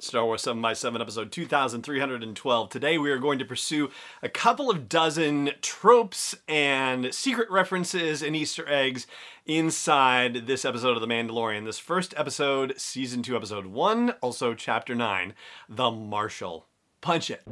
Star Wars 7 by 7 episode 2312. Today we are going to pursue a couple of dozen tropes and secret references and Easter eggs inside this episode of The Mandalorian. This first episode, season 2, episode 1, also chapter 9, The Marshal. Punch it.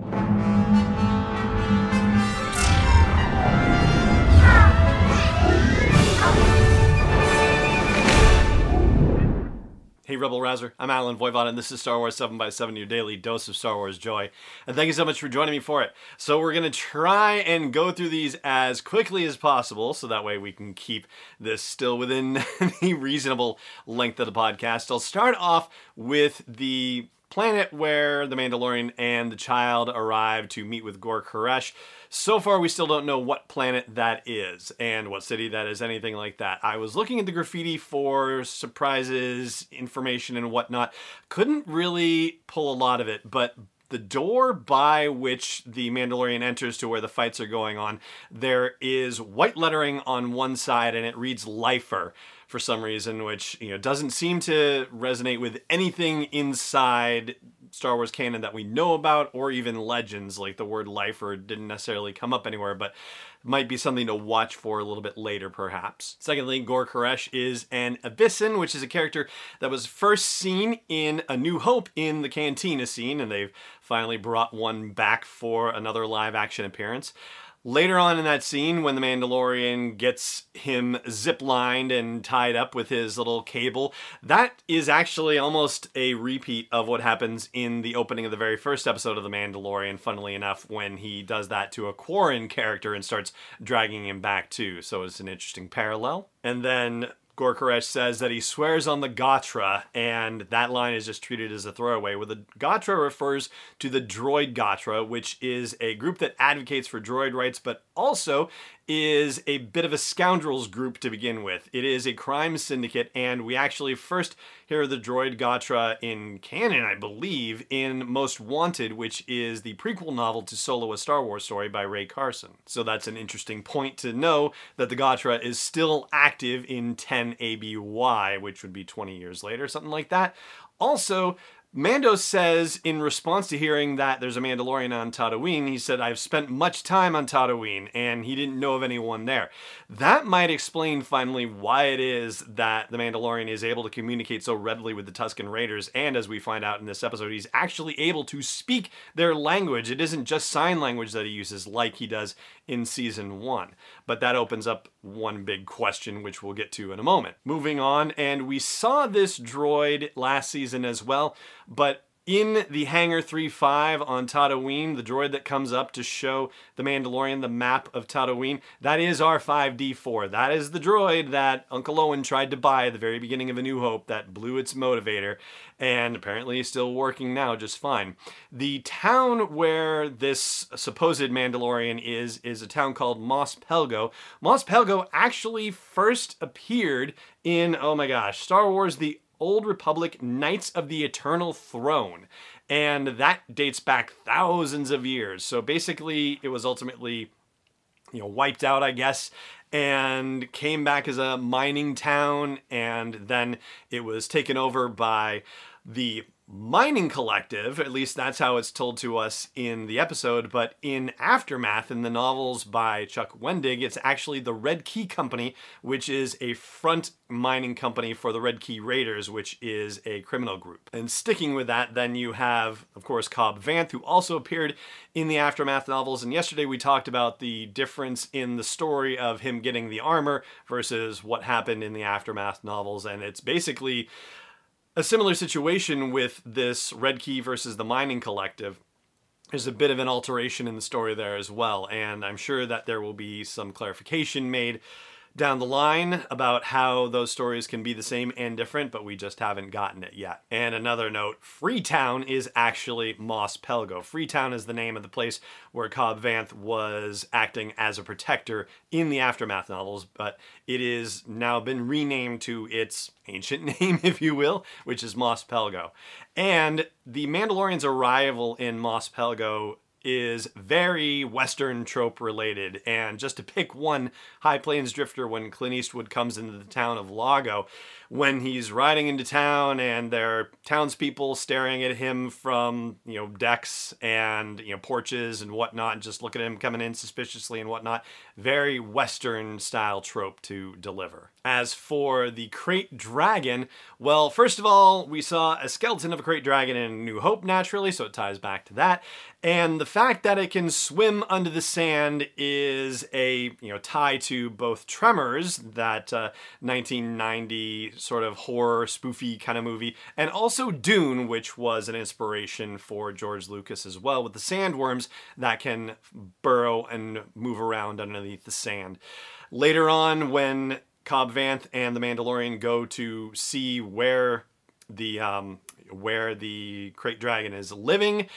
Rebel Rouser. I'm Allen Voivod, and this is Star Wars 7 by 7 your daily dose of Star Wars joy. And thank you so much for joining me for it. So, we're going to try and go through these as quickly as possible, so that way we can keep this still within the reasonable length of the podcast. I'll start off with the planet where the Mandalorian and the child arrive to meet with Gor Koresh. So far, we still don't know what planet that is and what city that is, anything like that. I was looking at the graffiti for surprises, information, and whatnot. Couldn't really pull a lot of it, but the door by which the Mandalorian enters to where the fights are going on, there is white lettering on one side and it reads Lifer for some reason, which you know doesn't seem to resonate with anything inside Star Wars canon that we know about, or even legends. Like the word lifer didn't necessarily come up anywhere, but might be something to watch for a little bit later, perhaps. Secondly, Gor Koresh is an Abyssin, which is a character that was first seen in A New Hope in the Cantina scene, and they've finally brought one back for another live action appearance. Later on in that scene, when the Mandalorian gets him ziplined and tied up with his little cable, that is actually almost a repeat of what happens in the opening of the very first episode of The Mandalorian, funnily enough, when he does that to a Quarren character and starts dragging him back too. So it's an interesting parallel. And then Gor Koresh says that he swears on the Gotra, and that line is just treated as a throwaway. Where the Gotra refers to the Droid Gotra, which is a group that advocates for droid rights, but also is a bit of a scoundrels group to begin with. It is a crime syndicate, and we actually first hear the droid Gotra in canon, I believe, in Most Wanted, which is the prequel novel to Solo a Star Wars story by Rae Carson. So that's an interesting point to know that the Gotra is still active in 10 ABY, which would be 20 years later, something like that. Also, Mando says in response to hearing that there's a Mandalorian on Tatooine, he said, I've spent much time on Tatooine, and he didn't know of anyone there. That might explain finally why it is that the Mandalorian is able to communicate so readily with the Tusken Raiders, and as we find out in this episode, he's actually able to speak their language. It isn't just sign language that he uses like he does in season one. But that opens up one big question, which we'll get to in a moment. Moving on, and we saw this droid last season as well but in the Hangar 3-5 on Tatooine, the droid that comes up to show the Mandalorian the map of Tatooine, that is R5D4. That is the droid that Uncle Owen tried to buy at the very beginning of A New Hope that blew its motivator, and apparently is still working now just fine. The town where this supposed Mandalorian is, is a town called Mos Pelgo. Mos Pelgo actually first appeared in, oh my gosh, Star Wars The Old Republic Knights of the Eternal Throne. And that dates back thousands of years. So basically, it was ultimately, you know, wiped out, I guess, and came back as a mining town. And then it was taken over by the mining collective at least that's how it's told to us in the episode but in aftermath in the novels by chuck wendig it's actually the red key company which is a front mining company for the red key raiders which is a criminal group. And sticking with that then you have of course cobb vanth who also appeared in the aftermath novels. And yesterday we talked about the difference in the story of him getting the armor versus what happened in the aftermath novels. And it's basically a similar situation with this Red Key versus the Mining Collective. There's a bit of an alteration in the story there as well, and I'm sure that there will be some clarification made down the line about how those stories can be the same and different, but we just haven't gotten it yet. And another note Freetown is actually Mos Pelgo. Freetown is the name of the place where Cobb Vanth was acting as a protector in the Aftermath novels, but it is now been renamed to its ancient name, if you will, which is Mos Pelgo. And the Mandalorian's arrival in Mos Pelgo is very Western trope related. And just to pick one High Plains drifter, when Clint Eastwood comes into the town of Lago, when he's riding into town and there are townspeople staring at him from you know decks and you know porches and whatnot, just look at him coming in suspiciously and whatnot. Very Western style trope to deliver. As for the Krayt Dragon, well, first of all, we saw a skeleton of a Krayt Dragon in New Hope naturally, so it ties back to that. And the fact that it can swim under the sand is a you know tie to both Tremors, that uh, 1990 sort of horror spoofy kind of movie, and also Dune, which was an inspiration for George Lucas as well, with the sandworms that can burrow and move around underneath the sand. Later on, when Cobb Vanth and the Mandalorian go to see where the um, where the Krayt Dragon is living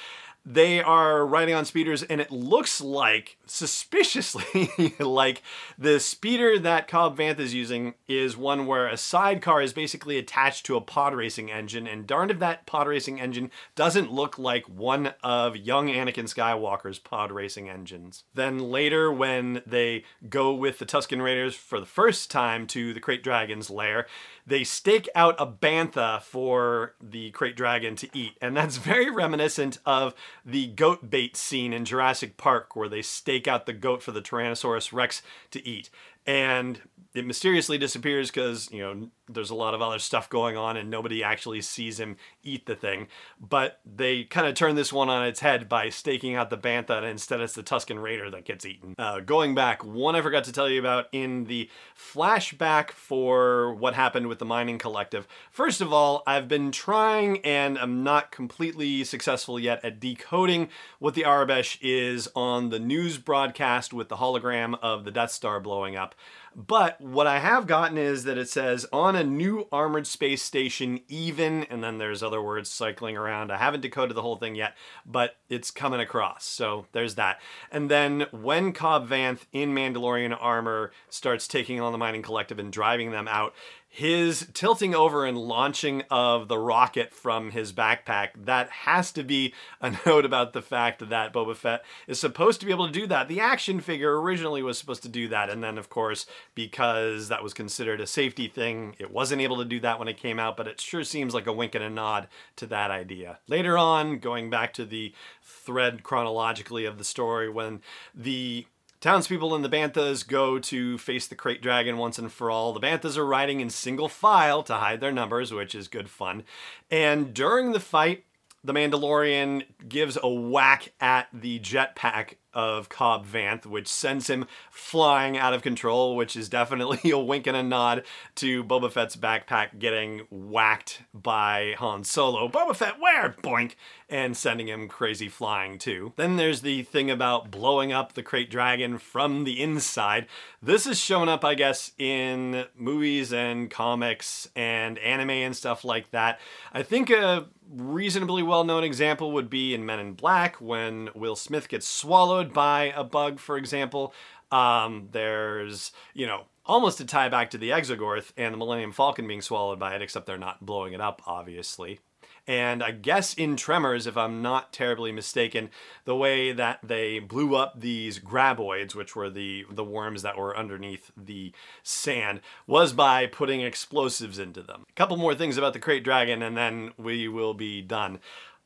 they are riding on speeders and it looks like suspiciously like the speeder that Cobb Vanth is using is one where a sidecar is basically attached to a pod racing engine and darned if that pod racing engine doesn't look like one of young Anakin Skywalker's pod racing engines. Then later when they go with the Tusken Raiders for the first time to the Krayt Dragon's lair, they stake out a bantha for the Krayt Dragon to eat and that's very reminiscent of the goat bait scene in Jurassic Park where they stake out the goat for the Tyrannosaurus Rex to eat. And it mysteriously disappears because, you know, there's a lot of other stuff going on and nobody actually sees him eat the thing. But they kind of turn this one on its head by staking out the Bantha, and instead it's the Tusken Raider that gets eaten. Uh, going back, one I forgot to tell you about in the flashback for what happened with the mining collective. First of all, I've been trying and I'm not completely successful yet at decoding what the Aurebesh is on the news broadcast with the hologram of the Death Star blowing up. But what I have gotten is that it says on a new armored space station, even, and then there's other words cycling around. I haven't decoded the whole thing yet, but it's coming across. So there's that. And then when Cobb Vanth in Mandalorian armor starts taking on the mining collective and driving them out, his tilting over and launching of the rocket from his backpack, that has to be a note about the fact that Boba Fett is supposed to be able to do that. The action figure originally was supposed to do that, and then, of course, because that was considered a safety thing, it wasn't able to do that when it came out, but it sure seems like a wink and a nod to that idea. Later on, going back to the thread chronologically of the story, when the Townspeople and the Banthas go to face the Krayt Dragon once and for all. The Banthas are riding in single file to hide their numbers, which is good fun. And during the fight, the Mandalorian gives a whack at the jetpack of Cobb Vanth, which sends him flying out of control, which is definitely a wink and a nod to Boba Fett's backpack getting whacked by Han Solo. Boba Fett, where? Boink! And sending him crazy flying too. Then there's the thing about blowing up the Krayt Dragon from the inside. This has shown up, I guess, in movies and comics and anime and stuff like that. I think a reasonably well known example would be in Men in Black when Will Smith gets swallowed swallowed by a bug, for example. Um, there's, you know, almost a tie back to the Exogorth and the Millennium Falcon being swallowed by it, except they're not blowing it up, obviously. And I guess in Tremors, if I'm not terribly mistaken, the way that they blew up these graboids, which were the, the worms that were underneath the sand, was by putting explosives into them. A couple more things about the Krayt Dragon, and then we will be done.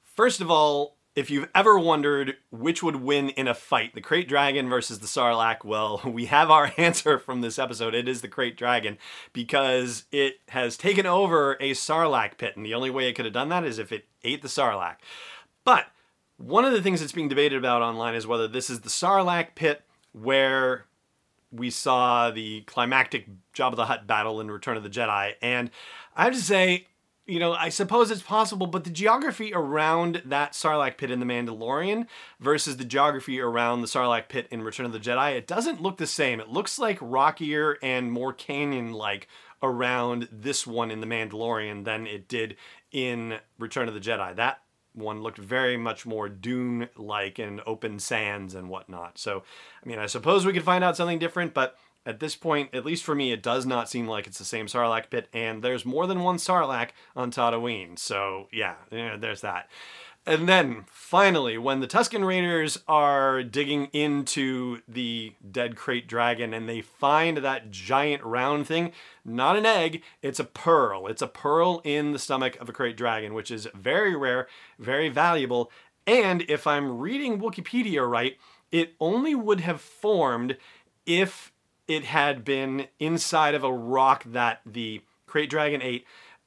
First of all, if you've ever wondered which would win in a fight, the Krayt Dragon versus the Sarlacc, well, we have our answer from this episode. It is the Krayt Dragon because it has taken over a Sarlacc pit, and the only way it could have done that is if it ate the Sarlacc. But one of the things that's being debated about online is whether this is the Sarlacc pit where we saw the climactic Jabba the Hutt battle in Return of the Jedi. And I have to say, you know, I suppose it's possible, but the geography around that Sarlacc pit in The Mandalorian versus the geography around the Sarlacc pit in Return of the Jedi, it doesn't look the same. It looks like rockier and more canyon like around this one in The Mandalorian than it did in Return of the Jedi. That one looked very much more dune like and open sands and whatnot. So, I mean, I suppose we could find out something different, but at this point, at least for me, it does not seem like it's the same Sarlacc pit, and there's more than one Sarlacc on Tatooine. So yeah, yeah, there's that. And then finally, when the Tusken Raiders are digging into the dead krayt dragon and they find that giant round thing, not an egg, it's a pearl. It's a pearl in the stomach of a krayt dragon, which is very rare, very valuable. And if I'm reading Wikipedia right, it only would have formed if it had been inside of a rock that the krayt dragon ate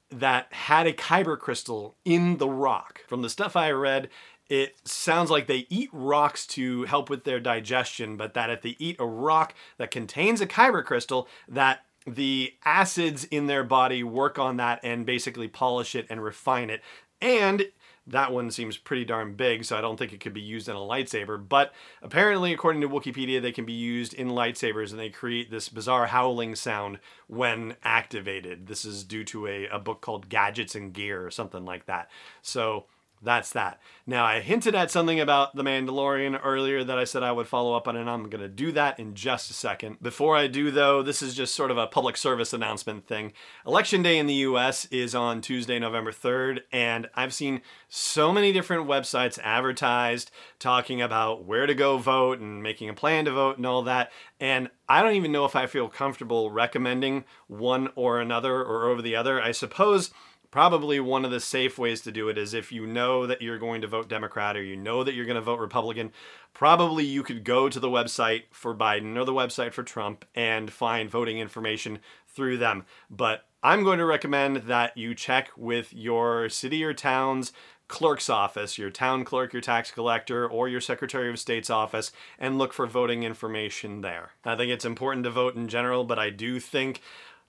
that had a kyber crystal in the rock. From the stuff I read, it sounds like they eat rocks to help with their digestion, but that if they eat a rock that contains a kyber crystal, that the acids in their body work on that and basically polish it and refine it. And that one seems pretty darn big, so I don't think it could be used in a lightsaber. But apparently, according to Wikipedia, they can be used in lightsabers and they create this bizarre howling sound when activated. This is due to a, a book called Gadgets and Gear or something like that. So that's that. Now, I hinted at something about The Mandalorian earlier that I said I would follow up on, and I'm going to do that in just a second. Before I do, though, this is just sort of a public service announcement thing. Election Day in the US is on Tuesday, November 3rd, and I've seen so many different websites advertised talking about where to go vote and making a plan to vote and all that. And I don't even know if I feel comfortable recommending one or another or over the other. I suppose probably one of the safe ways to do it is if you know that you're going to vote Democrat or you know that you're going to vote Republican, probably you could go to the website for Biden or the website for Trump and find voting information through them. But I'm going to recommend that you check with your city or town's clerk's office, your town clerk, your tax collector, or your Secretary of State's office, and look for voting information there. I think it's important to vote in general, but I do think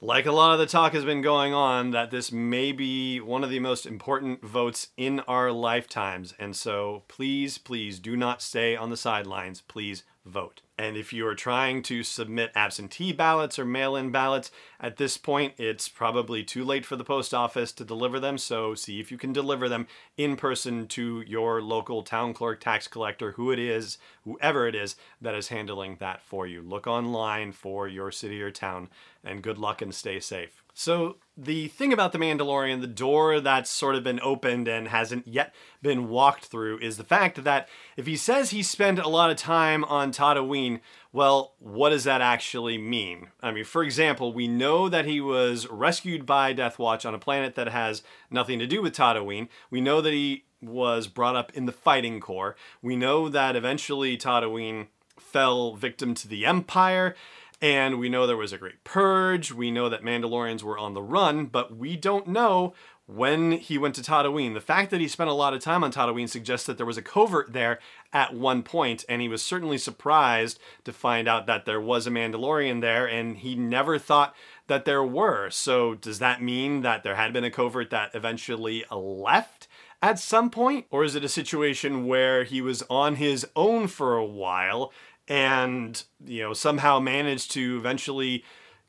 like a lot of the talk has been going on, that this may be one of the most important votes in our lifetimes. And so please, please do not stay on the sidelines. Please vote. And if you are trying to submit absentee ballots or mail in ballots, at this point it's probably too late for the post office to deliver them. So see if you can deliver them in person to your local town clerk, tax collector, who it is, whoever it is that is handling that for you. Look online for your city or town, and good luck and stay safe. So, the thing about The Mandalorian, the door that's sort of been opened and hasn't yet been walked through, is the fact that if he says he spent a lot of time on Tatooine, well, what does that actually mean? I mean, for example, we know that he was rescued by Death Watch on a planet that has nothing to do with Tatooine. We know that he was brought up in the fighting corps. We know that eventually Tatooine fell victim to the Empire. And we know there was a great purge. We know that Mandalorians were on the run, but we don't know when he went to Tatooine. The fact that he spent a lot of time on Tatooine suggests that there was a covert there at one point, and he was certainly surprised to find out that there was a Mandalorian there, and he never thought that there were. So, does that mean that there had been a covert that eventually left? At some point? Or is it a situation where he was on his own for a while and you know somehow managed to eventually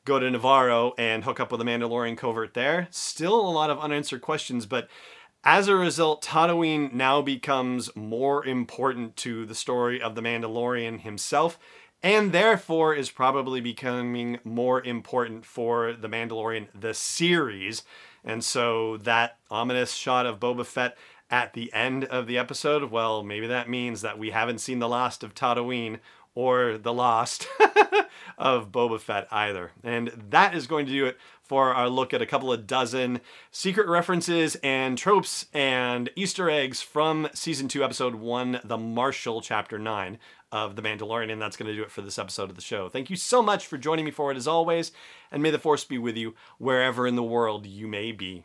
go to Nevarro and hook up with the Mandalorian covert there. Still a lot of unanswered questions, but as a result, Tatooine now becomes more important to the story of the Mandalorian himself, and therefore is probably becoming more important for the Mandalorian, the series. And so that ominous shot of Boba Fett at the end of the episode, well, maybe that means that we haven't seen the last of Tatooine or The Lost of Boba Fett either. And that is going to do it for our look at a couple of dozen secret references and tropes and Easter eggs from season 2, episode 1, The Marshal, chapter 9 of The Mandalorian. And that's going to do it for this episode of the show. Thank you so much for joining me for it as always. And may the Force be with you wherever in the world you may be.